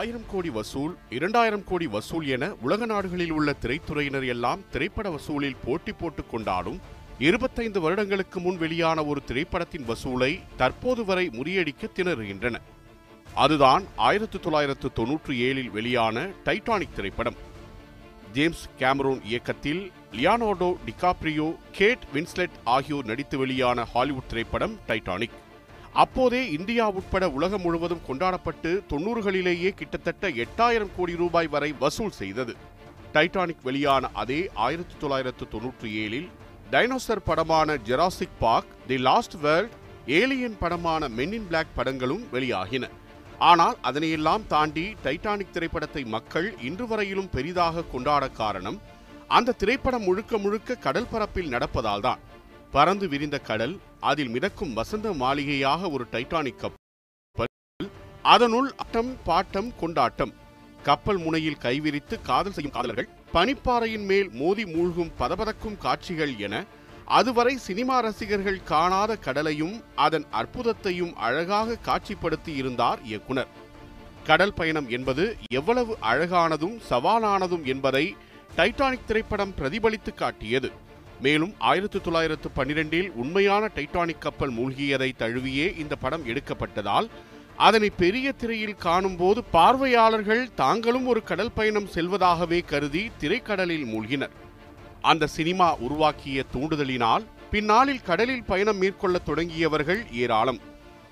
ஆயிரம் கோடி வசூல் இரண்டாயிரம் கோடி வசூல் என உலக நாடுகளில் உள்ள திரைத்துறையினர் எல்லாம் திரைப்பட வசூலில் போட்டி போட்டுக் கொண்டாலும் இருபத்தைந்து வருடங்களுக்கு முன் வெளியான ஒரு திரைப்படத்தின் வசூலை தற்போது வரை முறியடிக்க திணறுகின்றன. அதுதான் ஆயிரத்து தொள்ளாயிரத்து தொன்னூற்றி ஏழில் வெளியான டைட்டானிக் திரைப்படம். ஜேம்ஸ் கேமரோன் இயக்கத்தில் லியானோடோ டிகாப்ரியோ கேட் வின்ஸ்லெட் ஆகியோர் நடித்து வெளியான ஹாலிவுட் திரைப்படம் டைட்டானிக். அப்போதே இந்தியா உட்பட உலகம் முழுவதும் கொண்டாடப்பட்டு தொன்னூறுகளிலேயே கிட்டத்தட்ட எட்டாயிரம் கோடி ரூபாய் வரை வசூல் செய்தது. டைட்டானிக் வெளியான அதே ஆயிரத்தி தொள்ளாயிரத்து தொன்னூற்றி ஏழில் டைனோசர் படமான Jurassic Park the Lost World alien படமான மென் இன் பிளாக் படங்களும் வெளியாகின. ஆனால் அதனையெல்லாம் தாண்டி டைட்டானிக் திரைப்படத்தை மக்கள் இன்று வரையிலும் பெரிதாக கொண்டாட காரணம் அந்த திரைப்படம் முழுக்க முழுக்க கடல் பரப்பில் நடப்பதால்தான். பறந்து விரிந்த கடல் அதில் மிதக்கும் வசந்த மாளிகையாக ஒரு டைட்டானிக் கப்பல். அதனுள் அட்டம் பாட்டம் கொண்டாட்டம். கப்பல் முனையில் கைவிரித்து காதல் செய்யும் காதலர்கள் பனிப்பாறையின் மேல் மோதி மூழ்கும் பதபதக்கும் காட்சிகள் என அதுவரை சினிமா ரசிகர்கள் காணாத கடலையும் அதன் அற்புதத்தையும் அழகாக காட்சிப்படுத்தி இருந்தார் இயக்குனர். கடல் பயணம் என்பது எவ்வளவு அழகானதும் சவாலானதும் என்பதை டைட்டானிக் திரைப்படம் பிரதிபலித்து காட்டியது. மேலும் ஆயிரத்தி தொள்ளாயிரத்து பன்னிரெண்டில் உண்மையான டைட்டானிக் கப்பல் மூழ்கியதை தழுவியே இந்த படம் எடுக்கப்பட்டதால் அதனை பெரிய திரையில் காணும்போது பார்வையாளர்கள் தாங்களும் ஒரு கடல் பயணம் செல்வதாகவே கருதி திரைக்கடலில் மூழ்கினர். அந்த சினிமா உருவாக்கிய தூண்டுதலினால் பின்னாளில் கடலில் பயணம் மேற்கொள்ள தொடங்கியவர்கள் ஏராளம்.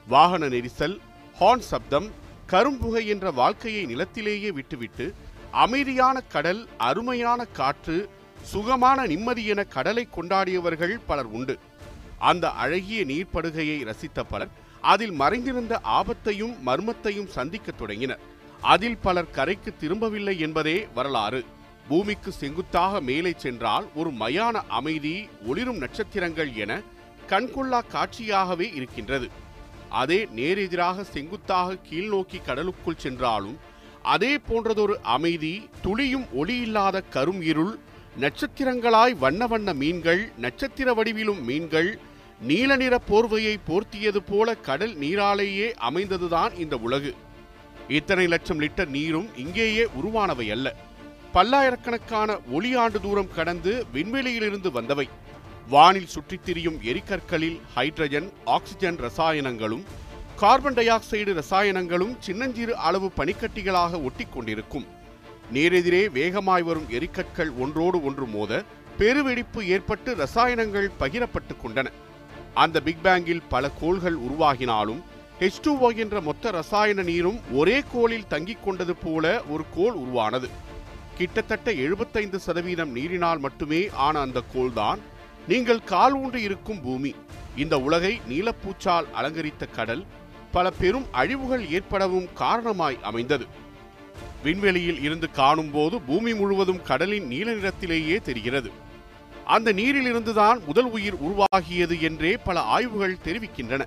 வாகன நெரிசல் ஹார்ன் சப்தம் கரும்புகை என்ற வாழ்க்கையை நிலத்திலேயே விட்டுவிட்டு அமைதியான கடல் அருமையான காற்று சுகமான நிம்மதி என கடலை கொண்டாடியவர்கள் பலர் உண்டு. அந்த அழகிய நீர்ப்படுகையை ரசித்த பலர் அதில் மறைந்திருந்த ஆபத்தையும் மர்மத்தையும் சந்திக்கத் தொடங்கினர். அதில் பலர் கரைக்கு திரும்பவில்லை என்பதே வரலாறு. பூமிக்கு செங்குத்தாக மேலே சென்றால் ஒரு மயான அமைதி ஒளிரும் நட்சத்திரங்கள் என கண்கொள்ளா காட்சியாகவே இருக்கின்றது. அதே நேரெதிராக செங்குத்தாக கீழ்நோக்கி கடலுக்குள் சென்றாலும் அதே போன்றதொரு அமைதி துளியும் ஒளியில்லாத கரும் இருள் நட்சத்திரங்களாய் வண்ண வண்ண மீன்கள் நட்சத்திர வடிவிலும் மீன்கள் நீல நிற போர்வையை போர்த்தியது போல கடல் நீராலேயே அமைந்ததுதான் இந்த உலகு. இத்தனை லட்சம் லிட்டர் நீரும் இங்கேயே உருவானவை அல்ல. பல்லாயிரக்கணக்கான ஒளியாண்டு தூரம் கடந்து விண்வெளியிலிருந்து வந்தவை. வானில் சுற்றித் திரியும் எரிகற்களில் ஹைட்ரஜன் ஆக்சிஜன் ரசாயனங்களும் கார்பன் டை ஆக்சைடு ரசாயனங்களும் சின்னஞ்சிறு அளவு பனிக்கட்டிகளாக ஒட்டிக்கொண்டிருக்கும் நேரெதிரே வேகமாய் வரும் எரிக்கற்கள் ஒன்றோடு ஒன்று மோத பெருவெடிப்பு ஏற்பட்டு ரசாயனங்கள் பகிரப்பட்டுக் கொண்டன. அந்த பிக் பேங்கில் பல கோள்கள் உருவாகினாலும் ஹெச் என்ற மொத்த ரசாயன நீரும் ஒரே கோளில் தங்கிக் கொண்டது போல ஒரு கோள் உருவானது. கிட்டத்தட்ட எழுபத்தைந்து சதவீதம் நீரினால் மட்டுமே ஆன அந்த கோள்தான் நீங்கள் கால் ஊன்றி இருக்கும் பூமி. இந்த உலகை நீலப்பூச்சால் அலங்கரித்த கடல் பல பெரும் அழிவுகள் ஏற்படவும் காரணமாய் அமைந்தது. விண்வெளியில் இருந்து காணும்போது பூமி முழுவதும் கடலின் நீல நிறத்திலேயே தெரிகிறது. அந்த நீரிலிருந்துதான் முதல் உயிர் உருவாகியது என்றே பல ஆய்வுகள் தெரிவிக்கின்றன.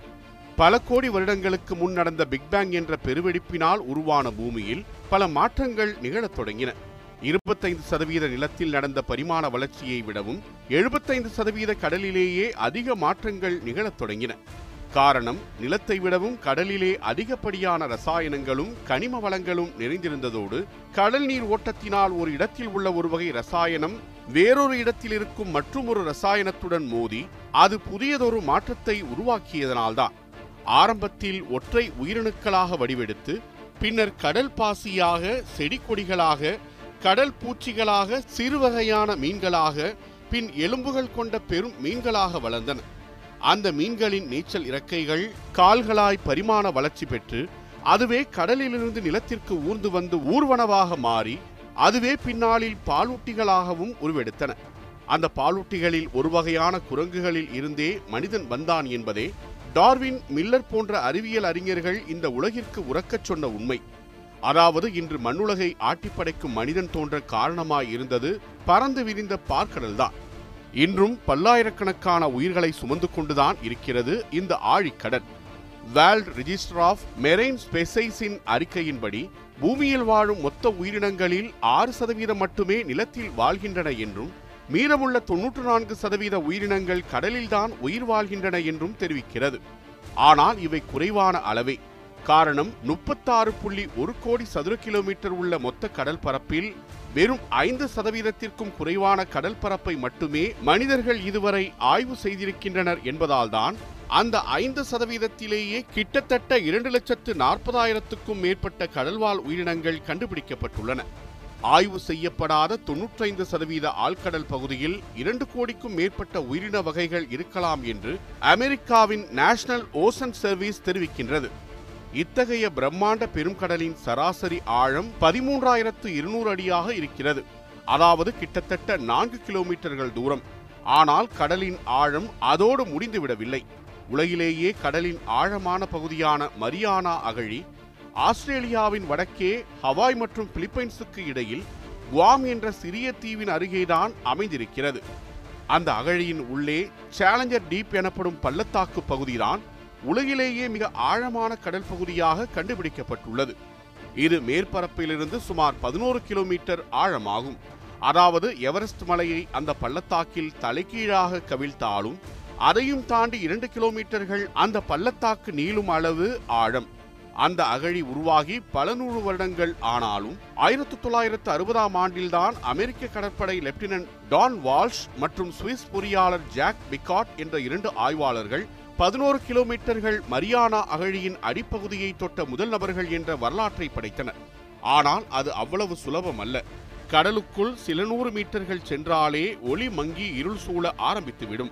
பல கோடி வருடங்களுக்கு முன் நடந்த பிக் பேங் என்ற பெருவெடிப்பினால் உருவான பூமியில் பல மாற்றங்கள் நிகழத் தொடங்கின. இருபத்தைந்து சதவீத நிலத்தில் நடந்த பரிமாண வளர்ச்சியை விடவும் எழுபத்தைந்து சதவீத கடலிலேயே அதிக மாற்றங்கள் நிகழத் தொடங்கின. காரணம் நிலத்தை விடவும் கடலிலே அதிகப்படியான ரசாயனங்களும் கனிம வளங்களும் நிறைந்திருந்ததோடு கடல் நீர் ஓட்டத்தினால் ஒரு இடத்தில் உள்ள ஒரு வகை ரசாயனம் வேறொரு இடத்தில் இருக்கும் மற்றுமொரு ரசாயனத்துடன் மோதி அது புதியதொரு மாற்றத்தை உருவாக்கியதனால்தான். ஆரம்பத்தில் ஒற்றை உயிரணுக்களாக வடிவெடுத்து பின்னர் கடல் பாசியாக செடி கொடிகளாக கடல் பூச்சிகளாக சிறுவகையான மீன்களாக பின் எலும்புகள் கொண்ட பெரும் மீன்களாக வளர்ந்தன. அந்த மீன்களின் நீச்சல் இறக்கைகள் கால்களாய் பரிமாண வளர்ச்சி பெற்று அதுவே கடலிலிருந்து நிலத்திற்கு ஊர்ந்து வந்து ஊர்வனவாக மாறி அதுவே பின்னாளில் பாலூட்டிகளாகவும் உருவெடுத்தன. அந்த பாலூட்டிகளில் ஒரு வகையான குரங்குகளில் இருந்தே மனிதன் வந்தான் என்பதே டார்வின் மில்லர் போன்ற அறிவியல் அறிஞர்கள் இந்த உலகிற்கு உறக்கச் சொன்ன உண்மை. அதாவது இன்று மண்ணுலகை ஆட்டிப்படைக்கும் மனிதன் தோன்ற காரணமாய் இருந்தது பறந்து விரிந்த பார்க்கடல்தான். இன்றும் பல்லாயிரக்கணக்கான உயிர்களை சுமந்து கொண்டுதான் இருக்கிறது இந்த ஆழிக்கடல். வேர்ல்ட் ரிஜிஸ்டர் ஆஃப் மெரைன் ஸ்பெசைஸின் அறிக்கையின்படி பூமியில் வாழும் மொத்த உயிரினங்களில் ஆறு சதவீதம் மட்டுமே நிலத்தில் வாழ்கின்றன என்றும் மீதமுள்ள தொன்னூற்று நான்கு சதவீத உயிரினங்கள் கடலில்தான் உயிர் வாழ்கின்றன என்றும் தெரிவிக்கிறது. ஆனால் இவை குறைவான அளவே. காரணம் முப்பத்தாறு புள்ளி ஒரு கோடி சதுர கிலோமீட்டர் உள்ள மொத்த கடல் பரப்பில் வெறும் ஐந்து சதவீதத்திற்கும் குறைவான கடல் பரப்பை மட்டுமே மனிதர்கள் இதுவரை ஆய்வு செய்திருக்கின்றனர் என்பதால்தான் அந்த ஐந்து சதவீதத்திலேயே கிட்டத்தட்ட இரண்டு லட்சத்து நாற்பதாயிரத்துக்கும் மேற்பட்ட கடல்வாழ் உயிரினங்கள் கண்டுபிடிக்கப்பட்டுள்ளன. ஆய்வு செய்யப்படாத தொன்னூற்றைந்து சதவீத ஆழ்கடல் பகுதியில் இரண்டு கோடிக்கும் மேற்பட்ட உயிரின வகைகள் இருக்கலாம் என்று அமெரிக்காவின் நேஷனல் ஓசன் சர்வீஸ் தெரிவிக்கின்றது. இத்தகைய பிரம்மாண்ட பெருங்கடலின் சராசரி ஆழம் பதிமூன்றாயிரத்து இருநூறு அடியாக இருக்கிறது. அதாவது கிட்டத்தட்ட நான்கு கிலோமீட்டர்கள் தூரம். ஆனால் கடலின் ஆழம் அதோடு முடிந்துவிடவில்லை. உலகிலேயே கடலின் ஆழமான பகுதியான மரியானா அகழி ஆஸ்திரேலியாவின் வடக்கே ஹவாய் மற்றும் பிலிப்பைன்ஸுக்கு இடையில் குவாம் என்ற சிறிய தீவின் அருகேதான் அமைந்திருக்கிறது. அந்த அகழியின் உள்ளே சேலஞ்சர் டீப் எனப்படும் பள்ளத்தாக்கு பகுதிதான் உலகிலேயே மிக ஆழமான கடல் பகுதியாக கண்டுபிடிக்கப்பட்டுள்ளது. இது மேற்பரப்பிலிருந்து சுமார் பதினோரு கிலோமீட்டர் ஆழமாகும். அதாவது எவரெஸ்ட் மலையை அந்த பள்ளத்தாக்கில் தலைகீழாக கவிழ்த்தாலும் அதையும் தாண்டி இரண்டு கிலோமீட்டர்கள் அந்த பள்ளத்தாக்கு நீளும் அளவு ஆழம். அந்த அகழி உருவாகி பல நூறு வருடங்கள் ஆனாலும் ஆயிரத்தி தொள்ளாயிரத்து அறுபதாம் ஆண்டில்தான் அமெரிக்க கடற்படை லெப்டினன்ட் டான் வால்ஷ் மற்றும் சுவிஸ் பொறியாளர் ஜாக் பிகாட் என்ற இரண்டு ஆய்வாளர்கள் பதினோரு கிலோமீட்டர்கள் மரியானா அகழியின் அடிப்பகுதியை தொட்ட முதல் நபர்கள் என்ற வரலாற்றை படைத்தனர். ஆனால் அது அவ்வளவு சுலபம் அல்ல. கடலுக்குள் சில நூறு மீட்டர்கள் சென்றாலே ஒளி மங்கி இருள் சூழ ஆரம்பித்துவிடும்.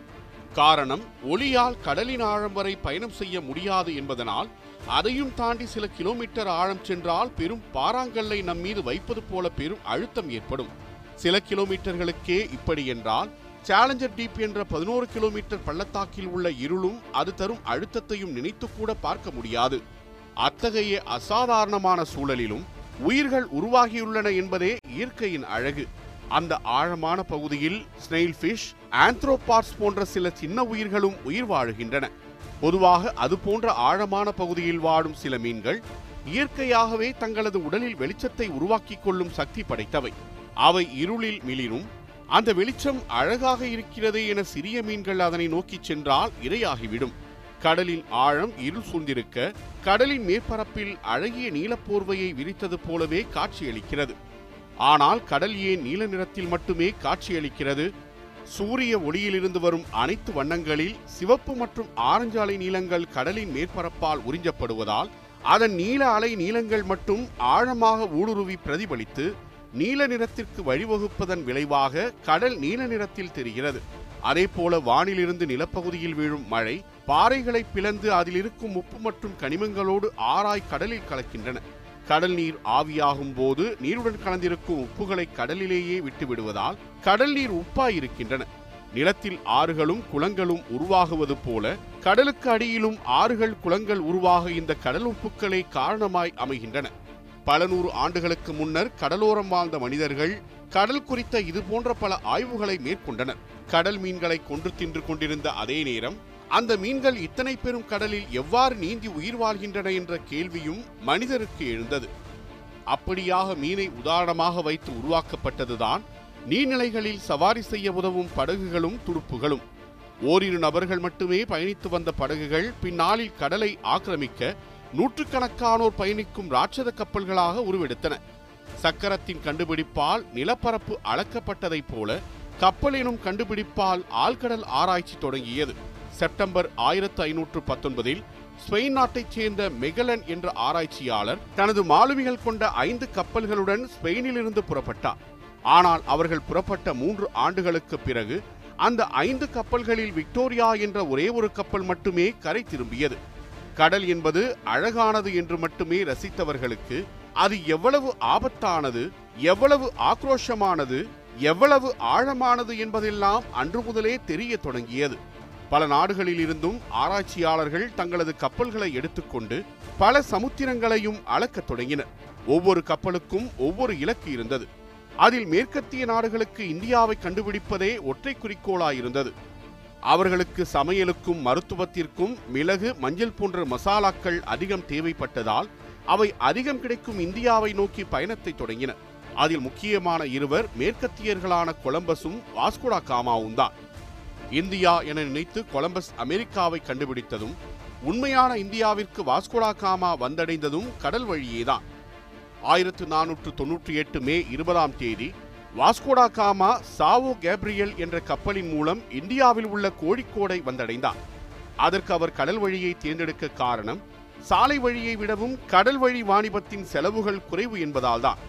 காரணம் ஒளியால் கடலின் ஆழம் வரை பயணம் செய்ய முடியாது என்பதனால் அதையும் தாண்டி சில கிலோமீட்டர் ஆழம் சென்றால் பெரும் பாறாங்கல்லை நம் மீது வைப்பது போல பெரும் அழுத்தம் ஏற்படும். சில கிலோமீட்டர்களுக்கே இப்படி என்றால் சேலஞ்சர் டீப் என்ற பதினோரு கிலோமீட்டர் பள்ளத்தாக்கில் உள்ள இருளும் அது தரும் அழுத்தத்தையும் நினைத்து கூட பார்க்க முடியாது. அத்தகைய அசாதாரணமான சூழலிலும் உயிர்கள் உருவாகியுள்ளன என்பதே இயற்கையின் அழகு. அந்த ஆழமான பகுதியில் ஸ்னெயில் ஃபிஷ் ஆந்த்ரோபார்ஸ் போன்ற சில சின்ன உயிர்களும் உயிர் வாழுகின்றன. பொதுவாக அது போன்ற ஆழமான பகுதியில் வாழும் சில மீன்கள் இயற்கையாகவே தங்களது உடலில் வெளிச்சத்தை உருவாக்கிக் கொள்ளும் சக்தி படைத்தவை. அவை இருளில் மிளிரும் அந்த வெளிச்சம் அழகாக இருக்கிறதே என சிறிய மீன்கள் அதனை நோக்கிச் சென்றால் இரையாகிவிடும். கடலின் ஆழம் இருள் சூழ்ந்திருக்க கடலின் மேற்பரப்பில் அழகிய நீலப்போர்வையை விரித்தது போலவே காட்சியளிக்கிறது. ஆனால் கடல் ஏன் நீல நிறத்தில் மட்டுமே காட்சியளிக்கிறது? சூரிய ஒளியிலிருந்து வரும் அனைத்து வண்ணங்களில் சிவப்பு மற்றும் ஆரஞ்சு அலை நீளங்கள் கடலின் மேற்பரப்பால் உறிஞ்சப்படுவதால் அதன் நீல அலை நீளங்கள் மட்டும் ஆழமாக ஊடுருவி பிரதிபலித்து நீல நிறத்திற்கு வழிவகுப்பதன் விளைவாக கடல் நீல நிறத்தில் தெரிகிறது. அதேபோல வானிலிருந்து நிலப்பகுதியில் வீழும் மழை பாறைகளை பிளந்து அதில் இருக்கும் உப்பு மற்றும் கனிமங்களோடு ஆராய் கடலில் கலக்கின்றன. கடல் நீர் ஆவியாகும் போது நீருடன் கலந்திருக்கும் உப்புகளை கடலிலேயே விட்டுவிடுவதால் கடல் நீர் உப்பாய் இருக்கின்றன நிலத்தில் ஆறுகளும் குளங்களும் உருவாகுவது போல கடலுக்கு அடியிலும் ஆறுகள் குளங்கள் உருவாக இந்த கடல் உப்புக்களே காரணமாய் அமைகின்றன. பல நூறு ஆண்டுகளுக்கு முன்னர் கடலோரம் வாழ்ந்த மனிதர்கள் கடல் குறித்த இது போன்ற பல ஆய்வுகளை மேற்கொண்டனர். கடல் மீன்களை கொன்று தின்று கொண்டிருந்த அதே நேரம் அந்த மீன்கள் இத்தனை பெரும் கடலில் எவ்வாறு நீந்தி உயிர் வாழ்கின்றன என்ற கேள்வியும் மனிதருக்கு எழுந்தது. அப்படியாக மீனை உதாரணமாக வைத்து உருவாக்கப்பட்டதுதான் நீர்நிலைகளில் சவாரி செய்ய உதவும் படகுகளும் துடுப்புகளும். ஓரிரு நபர்கள் மட்டுமே பயணித்து வந்த படகுகள் பின்னாளில் கடலை ஆக்கிரமிக்க நூற்றுக்கணக்கானோர் பயணிக்கும் ராட்சத கப்பல்களாக உருவெடுத்தன. சக்கரத்தின் கண்டுபிடிப்பால் நிலப்பரப்பு அளக்கப்பட்டதைப் போல கப்பல் எனும் கண்டுபிடிப்பால் ஆழ்கடல் ஆராய்ச்சி தொடங்கியது. செப்டம்பர் ஆயிரத்து ஐநூற்று பத்தொன்பதில் ஸ்பெயின் நாட்டைச் சேர்ந்த மெகலன் என்ற ஆராய்ச்சியாளர் தனது மாலுமிகள் கொண்ட ஐந்து கப்பல்களுடன் ஸ்பெயினிலிருந்து புறப்பட்டார். ஆனால் அவர்கள் புறப்பட்ட மூன்று ஆண்டுகளுக்கு பிறகு அந்த ஐந்து கப்பல்களில் விக்டோரியா என்ற ஒரே ஒரு கப்பல் மட்டுமே கரை திரும்பியது. கடல் என்பது அழகானது என்று மட்டுமே ரசித்தவர்களுக்கு அது எவ்வளவு ஆபத்தானது எவ்வளவு ஆக்ரோஷமானது எவ்வளவு ஆழமானது என்பதெல்லாம் அன்று முதலே தெரிய தொடங்கியது. பல நாடுகளில் இருந்தும் ஆராய்ச்சியாளர்கள் தங்களது கப்பல்களை எடுத்துக்கொண்டு பல சமுத்திரங்களையும் அளக்கத் தொடங்கினர். ஒவ்வொரு கப்பலுக்கும் ஒவ்வொரு இலக்கு இருந்தது. அதில் மேற்கத்திய நாடுகளுக்கு இந்தியாவை கண்டுபிடிப்பதே ஒற்றை குறிக்கோளாயிருந்தது. அவர்களுக்கு சமையலுக்கும் மருத்துவத்திற்கும் மிளகு மஞ்சள் போன்ற மசாலாக்கள் அதிகம் தேவைப்பட்டதால் அவை அதிகம் கிடைக்கும் இந்தியாவை நோக்கி பயணத்தை தொடங்கின. அதில் முக்கியமான இருவர் மேற்கத்தியர்களான கொலம்பஸும் வாஸ்கோடா காமாவும் தான். இந்தியா என நினைத்து கொலம்பஸ் அமெரிக்காவை கண்டுபிடித்ததும் உண்மையான இந்தியாவிற்கு வாஸ்கோடா காமா வந்தடைந்ததும் கடல் வழியேதான். ஆயிரத்து நானூற்று தொன்னூற்றி எட்டு மே இருபதாம் தேதி வாஸ்கோடா காமா சாவோ கேப்ரியல் என்ற கப்பலின் மூலம் இந்தியாவில் உள்ள கோழிக்கோடை வந்தடைந்தார். அதற்கு அவர் கடல் வழியை தேர்ந்தெடுக்க காரணம் சாலை வழியை விடவும் கடல் வழி வாணிபத்தின் செலவுகள் குறைவு என்பதால்தான்.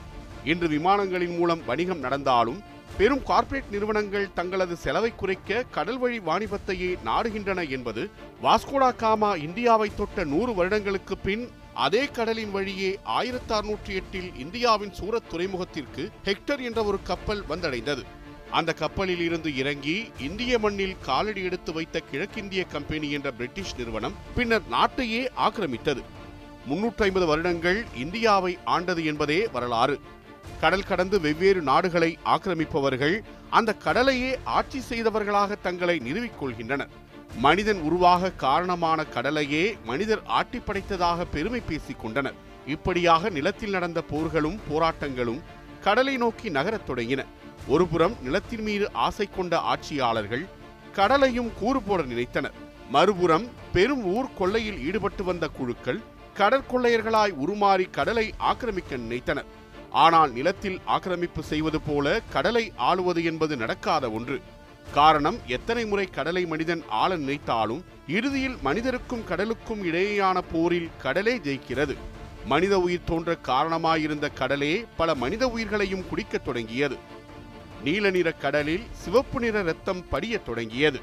இன்று விமானங்களின் மூலம் வணிகம் நடந்தாலும் பெரும் கார்ப்பரேட் நிறுவனங்கள் தங்களது செலவை குறைக்க கடல் வழி வாணிபத்தையே நாடுகின்றன என்பது வாஸ்கோடா காமா இந்தியாவை தொட்ட நூறு வருடங்களுக்கு பின் அதே கடலின் வழியே ஆயிரத்தி அறுநூற்றி எட்டில் இந்தியாவின் சூரத் துறைமுகத்திற்கு ஹெக்டர் என்ற ஒரு கப்பல் வந்தடைந்தது. அந்த கப்பலில் இருந்து இறங்கி இந்திய மண்ணில் காலடி எடுத்து வைத்த கிழக்கிந்திய கம்பெனி என்ற பிரிட்டிஷ் நிறுவனம் பின்னர் நாட்டையே ஆக்கிரமித்தது. முன்னூற்றி ஐம்பது வருடங்கள் இந்தியாவை ஆண்டது என்பதே வரலாறு. கடல் கடந்து வெவ்வேறு நாடுகளை ஆக்கிரமிப்பவர்கள் அந்த கடலையே ஆட்சி செய்தவர்களாக தங்களை நிறுவிக்கொள்கின்றனர். மனிதன் உருவாக காரணமான கடலையே மனிதர் ஆட்டிப்படைத்ததாக பெருமை பேசிக் கொண்டனர். இப்படியாக நிலத்தில் நடந்த போர்களும் போராட்டங்களும் கடலை நோக்கி நகரத் தொடங்கின. ஒருபுறம் நிலத்தின் மீது ஆசை கொண்ட ஆட்சியாளர்கள் கடலையும் கூறு போட நினைத்தனர். மறுபுறம் பெரும் ஊர் கொள்ளையில் ஈடுபட்டு வந்த குழுக்கள் கடற்கொள்ளையர்களாய் உருமாறி கடலை ஆக்கிரமிக்க நினைத்தனர். ஆனால் நிலத்தில் ஆக்கிரமிப்பு செய்வது போல கடலை ஆளுவது என்பது நடக்காத ஒன்று. காரணம் எத்தனை முறை கடலை மனிதன் ஆள நினைத்தாலும் இறுதியில் மனிதருக்கும் கடலுக்கும் இடையேயான போரில் கடலே ஜெயிக்கிறது. மனித உயிர் தோன்ற காரணமாயிருந்த கடலே பல மனித உயிர்களையும் குடிக்கத் தொடங்கியது. நீல நிற கடலில் சிவப்பு நிற ரத்தம் படியத் தொடங்கியது.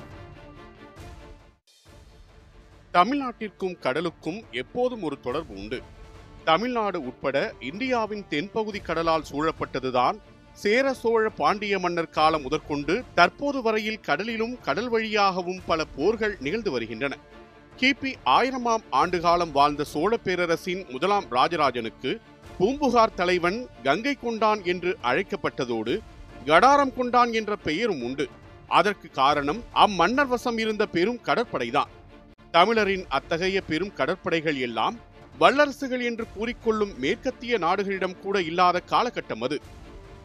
தமிழ்நாட்டிற்கும் கடலுக்கும் எப்போதும் ஒரு தொடர்பு உண்டு. தமிழ்நாடு உட்பட இந்தியாவின் தென்பகுதி கடலால் சூழப்பட்டதுதான் சேர சோழ பாண்டிய மன்னர் காலம் முதற்கொண்டு தற்போது வரையில் கடலிலும் கடல் வழியாகவும் பல போர்கள் நிகழ்ந்து வருகின்றன. கிபி ஆயிரமாம் ஆண்டு காலம் வாழ்ந்த சோழ பேரரசின் முதலாம் ராஜராஜனுக்கு பூம்புகார் தலைவன் கங்கை கொண்டான் என்று அழைக்கப்பட்டதோடு கடாரம் கொண்டான் என்ற பெயரும் உண்டு. அதற்கு காரணம் அம்மன்னர் வசம் இருந்த பெரும் கடற்படைதான். தமிழரின் அத்தகைய பெரும் கடற்படைகள் எல்லாம் வல்லரசுகள் என்று கூறிக்கொள்ளும் மேற்கத்திய நாடுகளிடம் கூட இல்லாத காலகட்டம் அது.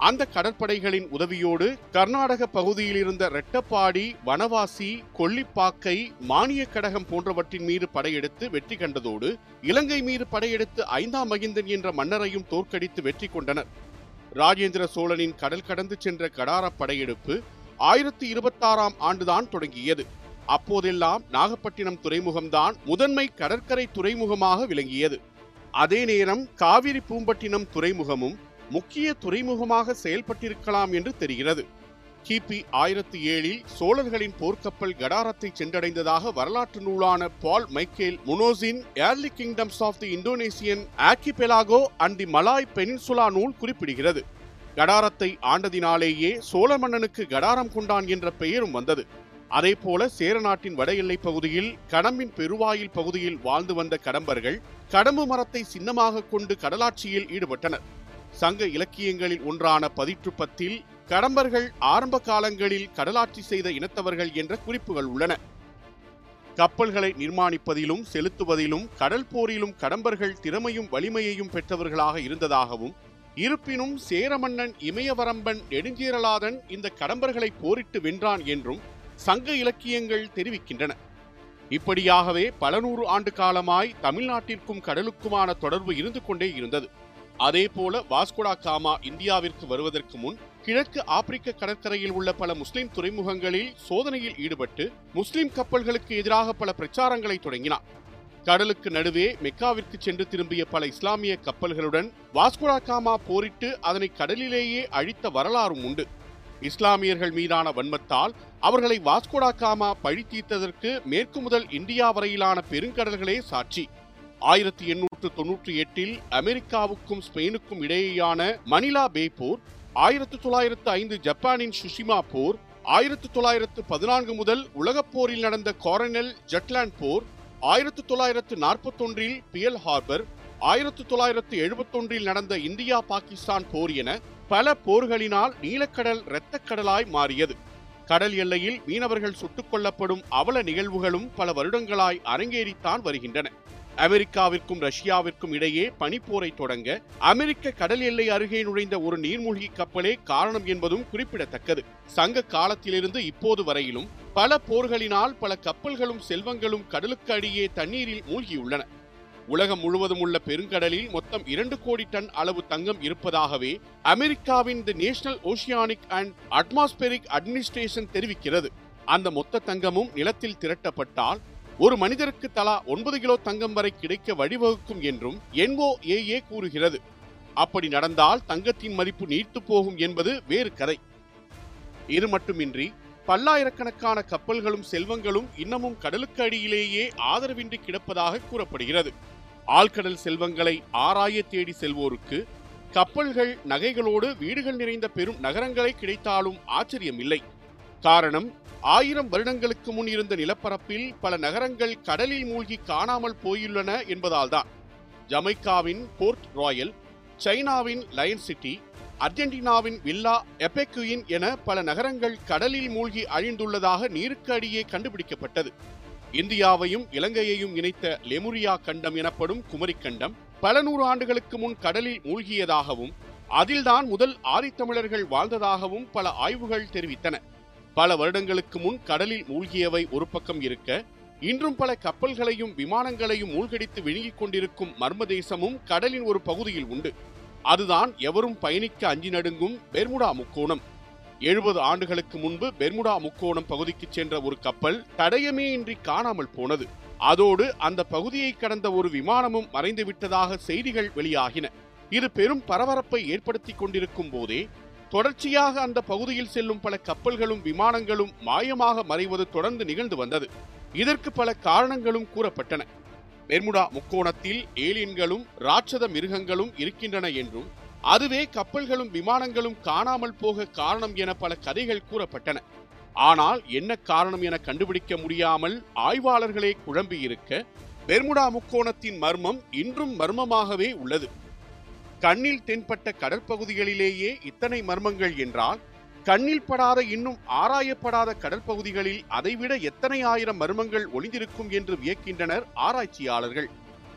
அந்த கடற்படைகளின் உதவியோடு கர்நாடக பகுதியில் இருந்த ரெட்டப்பாடி வனவாசி கொல்லிப்பாக்கை மானிய கடகம் போன்றவற்றின் மீது படையெடுத்து வெற்றி கண்டதோடு இலங்கை மீது படையெடுத்து ஐந்தாம் மகிந்தன் என்ற மன்னரையும் தோற்கடித்து வெற்றி கொண்டனர். ராஜேந்திர சோழனின் கடல் கடந்து சென்ற கடார படையெடுப்பு ஆயிரத்தி இருபத்தாறாம் ஆண்டுதான் தொடங்கியது. அப்போதெல்லாம் நாகப்பட்டினம் துறைமுகம்தான் முதன்மை கடற்கரை துறைமுகமாக விளங்கியது. அதே நேரம் காவிரி பூம்பட்டினம் துறைமுகமும் முக்கிய துறைமுகமாக செயல்பட்டிருக்கலாம் என்று தெரிகிறது. கிபி ஆயிரத்தி ஏழில் சோழர்களின் போர்க்கப்பல் கடாரத்தை சென்றடைந்ததாக வரலாற்று நூலான Paul Michael முனோசின் Early Kingdoms of the Indonesian Archipelago and the Malay Peninsula நூல் குறிப்பிடுகிறது. கடாரத்தை ஆண்டதினாலேயே சோழ மன்னனுக்கு கடாரம் கொண்டான் என்ற பெயரும் வந்தது. அதேபோல சேர நாட்டின் வட எல்லைப் பகுதியில் கடம்பின் பெருவாயில் பகுதியில் வாழ்ந்து வந்த கடம்பர்கள் கடம்பு மரத்தை சின்னமாக கொண்டு கடலாட்சியில் ஈடுபட்டனர். சங்க இலக்கியங்களில் ஒன்றான பதிற்றுப்பத்தில் கடம்பர்கள் ஆரம்ப காலங்களில் கடலாட்சி செய்த இனத்தவர்கள் என்ற குறிப்புகள் உள்ளன. கப்பல்களை நிர்மாணிப்பதிலும் செலுத்துவதிலும் கடல் போரிலும் கடம்பர்கள் திறமையும் வலிமையையும் பெற்றவர்களாக இருந்ததாகவும் இருப்பினும் சேர மன்னன் இமயவரம்பன் நெடுஞ்சீரலாதன் இந்த கடம்பர்களை போரிட்டு வென்றான் என்றும் சங்க இலக்கியங்கள் தெரிவிக்கின்றன. இப்படியாகவே பல நூறு ஆண்டு காலமாய் தமிழ்நாட்டிற்கும் கடலுக்குமான தொடர்பு இருந்து கொண்டே இருந்தது. அதே போல வாஸ்கோடா காமா இந்தியாவிற்கு வருவதற்கு முன் கிழக்கு ஆப்பிரிக்க கடற்கரையில் உள்ள பல முஸ்லிம் துறைமுகங்களில் சோதனையில் ஈடுபட்டு முஸ்லிம் கப்பல்களுக்கு எதிராக பல பிரச்சாரங்களை தொடங்கினார். கடலுக்கு நடுவே மெக்காவிற்கு சென்று திரும்பிய பல இஸ்லாமிய கப்பல்களுடன் வாஸ்கோடா காமா போரிட்டு அதனை கடலிலேயே அழித்த வரலாறும் உண்டு. இஸ்லாமியர்கள் மீதான வன்மத்தால் அவர்களை வாஸ்கோடா காமா பழி தீர்த்ததற்கு மேற்கு முதல் இந்தியா வரையிலான பெருங்கடல்களே சாட்சி. ஆயிரத்தி எண்ணூறு தொள்ளாயிரத்து தொன்னூற்றி எட்டில் அமெரிக்காவுக்கும் ஸ்பெயினுக்கும் இடையேயான மணிலா பே போர் ஆயிரத்து தொள்ளாயிரத்து ஐந்து ஜப்பானின் சுஷிமா போர் ஆயிரத்து தொள்ளாயிரத்து பதினான்கு முதல் உலகப் போரில் நடந்த காரனல் ஜெட்லாண்ட் போர் ஆயிரத்து தொள்ளாயிரத்து நாற்பத்தொன்றில் பியல் ஹார்பர் ஆயிரத்து தொள்ளாயிரத்து எழுபத்தொன்றில் நடந்த இந்தியா பாகிஸ்தான் போர் என பல போர்களினால் நீலக்கடல் இரத்தக்கடலாய் மாறியது. கடல் எல்லையில் மீனவர்கள் சுட்டுக் கொல்லப்படும் அவல நிகழ்வுகளும் பல வருடங்களாய் அரங்கேறித்தான் வருகின்றன. அமெரிக்காவிற்கும் ரஷ்யாவிற்கும் இடையே பனிப்போரை தொடங்க அமெரிக்க கடல் எல்லை அருகே நுழைந்த ஒரு நீர்மூழ்கி கப்பலே காரணம் என்பதும் குறிப்பிடத்தக்கது. சங்க காலத்திலிருந்து இப்போது வரையிலும் பல போர்களினால் பல கப்பல்களும் செல்வங்களும் கடலுக்கு அடியே தண்ணீரில் மூழ்கியுள்ளன. உலகம் முழுவதும் உள்ள பெருங்கடலில் மொத்தம் இரண்டு கோடி டன் அளவு தங்கம் இருப்பதாகவே அமெரிக்காவின் the National Oceanic and Atmospheric Administration தெரிவிக்கிறது. அந்த மொத்த தங்கமும் நிலத்தில் திரட்டப்பட்டால் ஒரு மனிதருக்கு தலா ஒன்பது கிலோ தங்கம் வரை கிடைக்க வழிவகுக்கும் என்றும் என்ஓஏஏ கூறுகிறது. அப்படி நடந்தால் தங்கத்தின் மதிப்பு நீர்த்து போகும் என்பது வேறு கதை. இது மட்டுமின்றி பல்லாயிரக்கணக்கான கப்பல்களும் செல்வங்களும் இன்னமும் கடலுக்கு அடியிலேயே ஆதரவின்றி கிடப்பதாக கூறப்படுகிறது. ஆழ்கடல் செல்வங்களை ஆராய தேடி செல்வோருக்கு கப்பல்கள் நகைகளோடு வீடுகள் நிறைந்த பெரும் நகரங்களை கிடைத்தாலும் ஆச்சரியமில்லை. காரணம் ஆயிரம் வருடங்களுக்கு முன் இருந்த நிலப்பரப்பில் பல நகரங்கள் கடலில் மூழ்கி காணாமல் போயுள்ளன என்பதால்தான். ஜமைக்காவின் போர்ட் ராயல் சைனாவின் லயன் சிட்டி அர்ஜென்டினாவின் வில்லா எபெக்குயின் என பல நகரங்கள் கடலில் மூழ்கி அழிந்துள்ளதாக நீருக்கு அடியே கண்டுபிடிக்கப்பட்டது. இந்தியாவையும் இலங்கையையும் இணைத்த லெமுரியா கண்டம் எனப்படும் குமரிக்கண்டம் பல நூறு ஆண்டுகளுக்கு முன் கடலில் மூழ்கியதாகவும் அதில்தான் முதல் ஆதித்தமிழர்கள் வாழ்ந்ததாகவும் பல ஆய்வுகள் தெரிவித்தன. பல வருடங்களுக்கு முன் கடலில் மூழ்கியவை ஒரு பக்கம் இருக்க இன்றும் பல கப்பல்களையும் விமானங்களையும் மூழ்கடித்து விழுங்கிக் கொண்டிருக்கும் மர்ம தேசமும் கடலின் ஒரு பகுதியில் உண்டு. அதுதான் எவரும் பயணிக்க அஞ்சி நடுங்கும் பெர்முடா முக்கோணம். எழுபது ஆண்டுகளுக்கு முன்பு பெர்முடா முக்கோணம் பகுதிக்கு சென்ற ஒரு கப்பல் தடயமே இன்றி காணாமல் போனது. அதோடு அந்த பகுதியை கடந்த ஒரு விமானமும் மறைந்து விட்டதாக செய்திகள் வெளியாகின. இது பெரும் பரபரப்பை ஏற்படுத்தி கொண்டிருக்கும் போதே தொடர்ச்சியாக அந்த பகுதியில் செல்லும் பல கப்பல்களும் விமானங்களும் மாயமாக மறைவது தொடர்ந்து நிகழ்ந்து வந்தது. இதற்கு பல காரணங்களும் கூறப்பட்டன. பெர்முடா முக்கோணத்தில் ஏலியன்களும் ராட்சத மிருகங்களும் இருக்கின்றன என்றும் அதுவே கப்பல்களும் விமானங்களும் காணாமல் போக காரணம் என பல கதைகள் கூறப்பட்டன. ஆனால் என்ன காரணம் என கண்டுபிடிக்க முடியாமல் ஆய்வாளர்களே குழம்பியிருக்க பெர்முடா முக்கோணத்தின் மர்மம் இன்றும் மர்மமாகவே உள்ளது. கண்ணில் தென்பட்ட கடற்பகுதிகளிலேயே இத்தனை மர்மங்கள் என்றால் கண்ணில் படாத இன்னும் ஆராயப்படாத கடற்பகுதிகளில் அதைவிட எத்தனை ஆயிரம் மர்மங்கள் ஒளிந்திருக்கும் என்று வியக்கின்றனர் ஆராய்ச்சியாளர்கள்.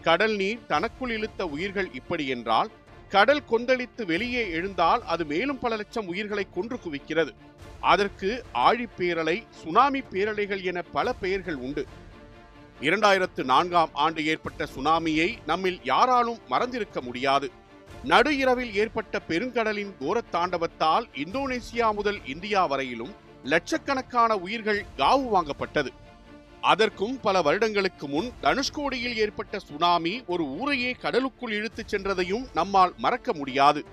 கடல் நீர் தனக்குள் இழுத்த உயிர்கள் இப்படி என்றால் கடல் கொந்தளித்து வெளியே எழுந்தால் அது மேலும் பல லட்சம் உயிர்களை கொன்று குவிக்கிறது. அதற்கு ஆழிப்பேரலை சுனாமி பேரலைகள் என பல பெயர்கள் உண்டு. இரண்டாயிரத்து நான்காம் ஆண்டு ஏற்பட்ட சுனாமியை நம்மில் யாராலும் மறந்திருக்க முடியாது. நடு இரவில் ஏற்பட்ட பெருங்கடலின் கோரத்தாண்டவத்தால் இந்தோனேசியா முதல் இந்தியா வரையிலும் லட்சக்கணக்கான உயிர்கள் காவு வாங்கப்பட்டது. அதற்கும் பல வருடங்களுக்கு முன் தனுஷ்கோடியில் ஏற்பட்ட சுனாமி ஒரு ஊரையே கடலுக்குள் இழுத்துச் சென்றதையும் நம்மால் மறக்க முடியாது.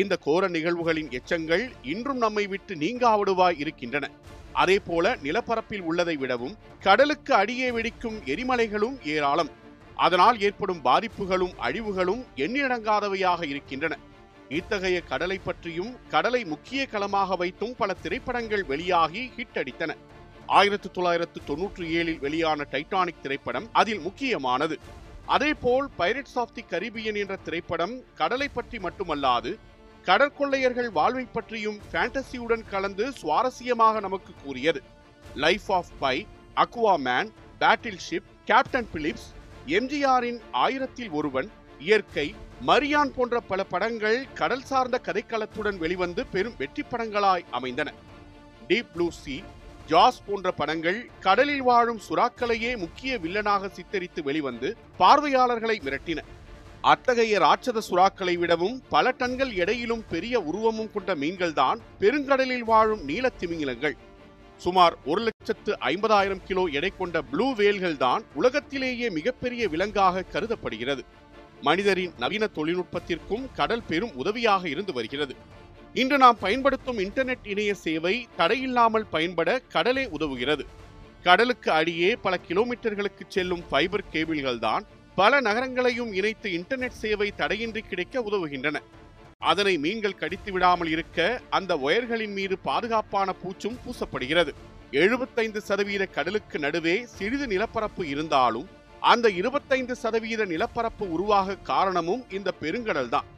இந்த கோர நிகழ்வுகளின் எச்சங்கள் இன்றும் நம்மை விட்டு நீங்காவிடுவாய் இருக்கின்றன. அதே போல நிலப்பரப்பில் உள்ளதை விடவும் கடலுக்கு அடியே வெடிக்கும் எரிமலைகளும் ஏராளம். அதனால் ஏற்படும் பாதிப்புகளும் அழிவுகளும் எண்ணிடங்காதவையாக இருக்கின்றன. இத்தகைய கடலை பற்றியும் கடலை முக்கிய களமாக வைத்தும் பல திரைப்படங்கள் வெளியாகி ஹிட் அடித்தன. ஆயிரத்தி தொள்ளாயிரத்து தொன்னூற்றி ஏழில் வெளியான டைட்டானிக் திரைப்படம் அதில் முக்கியமானது. அதேபோல் பைரட்ஸ் ஆஃப் தி கரிபியன் என்ற திரைப்படம் கடலை பற்றி மட்டுமல்லாது கடற்கொள்ளையர்கள் வாழ்வை பற்றியும் ஃபேண்டசியுடன் கலந்து சுவாரஸ்யமாக நமக்கு கூறியது. Life of Pi Aquaman Battleship Captain Phillips எம்ஜிஆரின் ஆயிரத்தில் ஒருவன் இயற்கை மரியான் போன்ற பல படங்கள் கடல் சார்ந்த கதைக்களத்துடன் வெளிவந்து பெரும் வெற்றி படங்களாய் அமைந்தன. டீப் ப்ளூ சி ஜாஸ் போன்ற படங்கள் கடலில் வாழும் சுறாக்களையே முக்கிய வில்லனாக சித்தரித்து வெளிவந்து பார்வையாளர்களை மிரட்டின. அத்தகைய ராட்சத சுறாக்களை விடவும் பல டன்கள் எடையிலும் பெரிய உருவமும் கொண்ட மீன்கள்தான் பெருங்கடலில் வாழும் நீலத்திமிங்கிலங்கள் சுமார் ஒரு லட்சத்து ஐம்பதாயிரம் கிலோ எடை கொண்ட ப்ளூ வேல்கள் தான் உலகத்திலேயே மிகப்பெரிய விலங்காக கருதப்படுகிறது. மனிதரின் நவீன தொழில்நுட்பத்திற்கும் கடல் பெரும் உதவியாக இருந்து வருகிறது. இன்று நாம் பயன்படுத்தும் இன்டர்நெட் இணைய சேவை தடையில்லாமல் பயன்பட கடலே உதவுகிறது. கடலுக்கு அடியே பல கிலோமீட்டர்களுக்கு செல்லும் ஃபைபர் கேபிள்கள் தான் பல நகரங்களையும் இணைத்து இன்டர்நெட் சேவை தடையின்றி கிடைக்க உதவுகின்றன. அதனை மீன்கள் கடித்து விடாமல் இருக்க அந்த ஒயர்களின் மீது பாதுகாப்பான பூச்சும் பூசப்படுகிறது. எழுபத்தைந்து சதவீத கடலுக்கு நடுவே சிறிது நிலப்பரப்பு இருந்தாலும் அந்த இருபத்தைந்து சதவீத நிலப்பரப்பு உருவாக காரணமும் இந்த பெருங்கடல் தான்.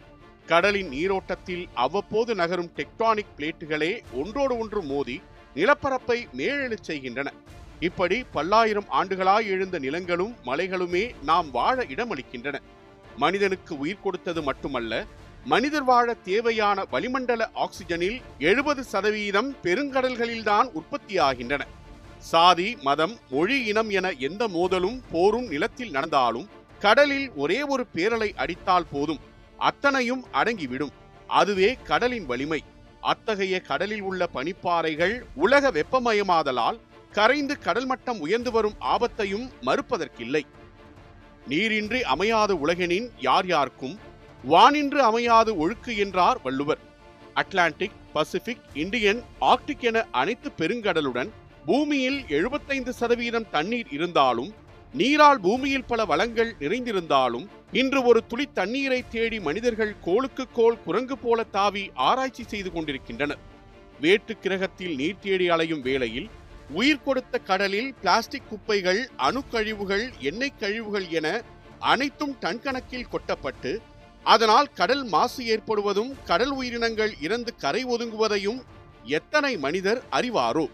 கடலின் நீரோட்டத்தில் அவ்வப்போது நகரும் டெக்டானிக் பிளேட்டுகளே ஒன்றோடு ஒன்று மோதி நிலப்பரப்பை மேலெழச் செய்கின்றன. இப்படி பல்லாயிரம் ஆண்டுகளாய் எழுந்த நிலங்களும் மலைகளுமே நாம் வாழ இடமளிக்கின்றன. மனிதனுக்கு உயிர் கொடுத்தது மட்டுமல்ல மனிதர் வாழ தேவையான வளிமண்டல ஆக்சிஜனில் எழுபது சதவீதம் பெருங்கடல்களில்தான் உற்பத்தியாகின்றன. சாதி மதம் மொழி இனம் என எந்த மோதலும் போரும் நிலத்தில் நடந்தாலும் கடலில் ஒரே ஒரு பேரலை அடித்தால் போதும் அத்தனையும் அடங்கிவிடும். அதுவே கடலின் வலிமை. அத்தகைய கடலில் உள்ள பனிப்பாறைகள் உலக வெப்பமயமாதலால் கரைந்து கடல் மட்டம் உயர்ந்து வரும் ஆபத்தையும் மறுப்பதற்கில்லை. நீரின்றி அமையாத உலகெனின் யார் யாருக்கும் வானின்று அமையாது ஒழுக்கு என்றார் Valluvar. Atlantic Pacific Indian Arctic என அனைத்து பெருங்கடலுடன் பூமியில் எழுபத்தைந்து சதவீதம் தண்ணீர் இருந்தாலும் நீரால் பூமியில் பல வளங்கள் நிறைந்திருந்தாலும் இன்று ஒரு துளி தண்ணீரை தேடி மனிதர்கள் கோளுக்கு கோள் குரங்கு போல தாவி ஆராய்ச்சி செய்து கொண்டிருக்கின்றனர். வேற்று கிரகத்தில் நீர் தேடி அலையும் வேளையில் உயிர் கொடுத்த கடலில் பிளாஸ்டிக் குப்பைகள் அணுக்கழிவுகள் எண்ணெய் கழிவுகள் என அனைத்தும் டன் கணக்கில் கொட்டப்பட்டு அதனால் கடல் மாசு ஏற்படுவதும் கடல் உயிரினங்கள் இறந்து கரை ஒதுங்குவதையும் எத்தனை மனிதர் அறிவாரோ?